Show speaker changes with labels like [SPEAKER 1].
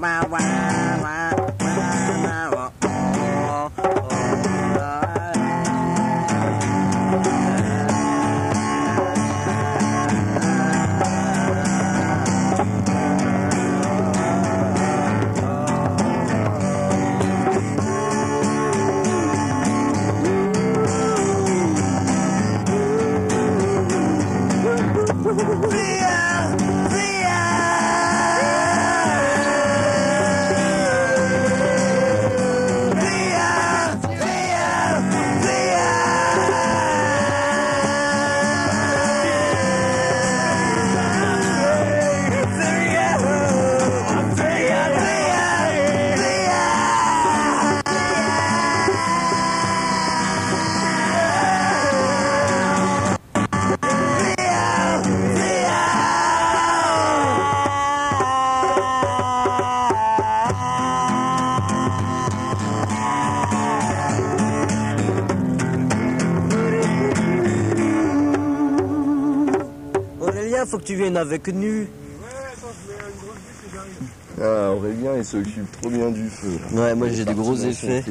[SPEAKER 1] wow, wow. Aurélien, faut que tu viennes avec nous.
[SPEAKER 2] Ouais, attends, je mets une grosse bûche et j'arrive.
[SPEAKER 3] Ah, Aurélien, il s'occupe trop bien du feu. là.
[SPEAKER 1] Ouais, moi j'ai des gros effets.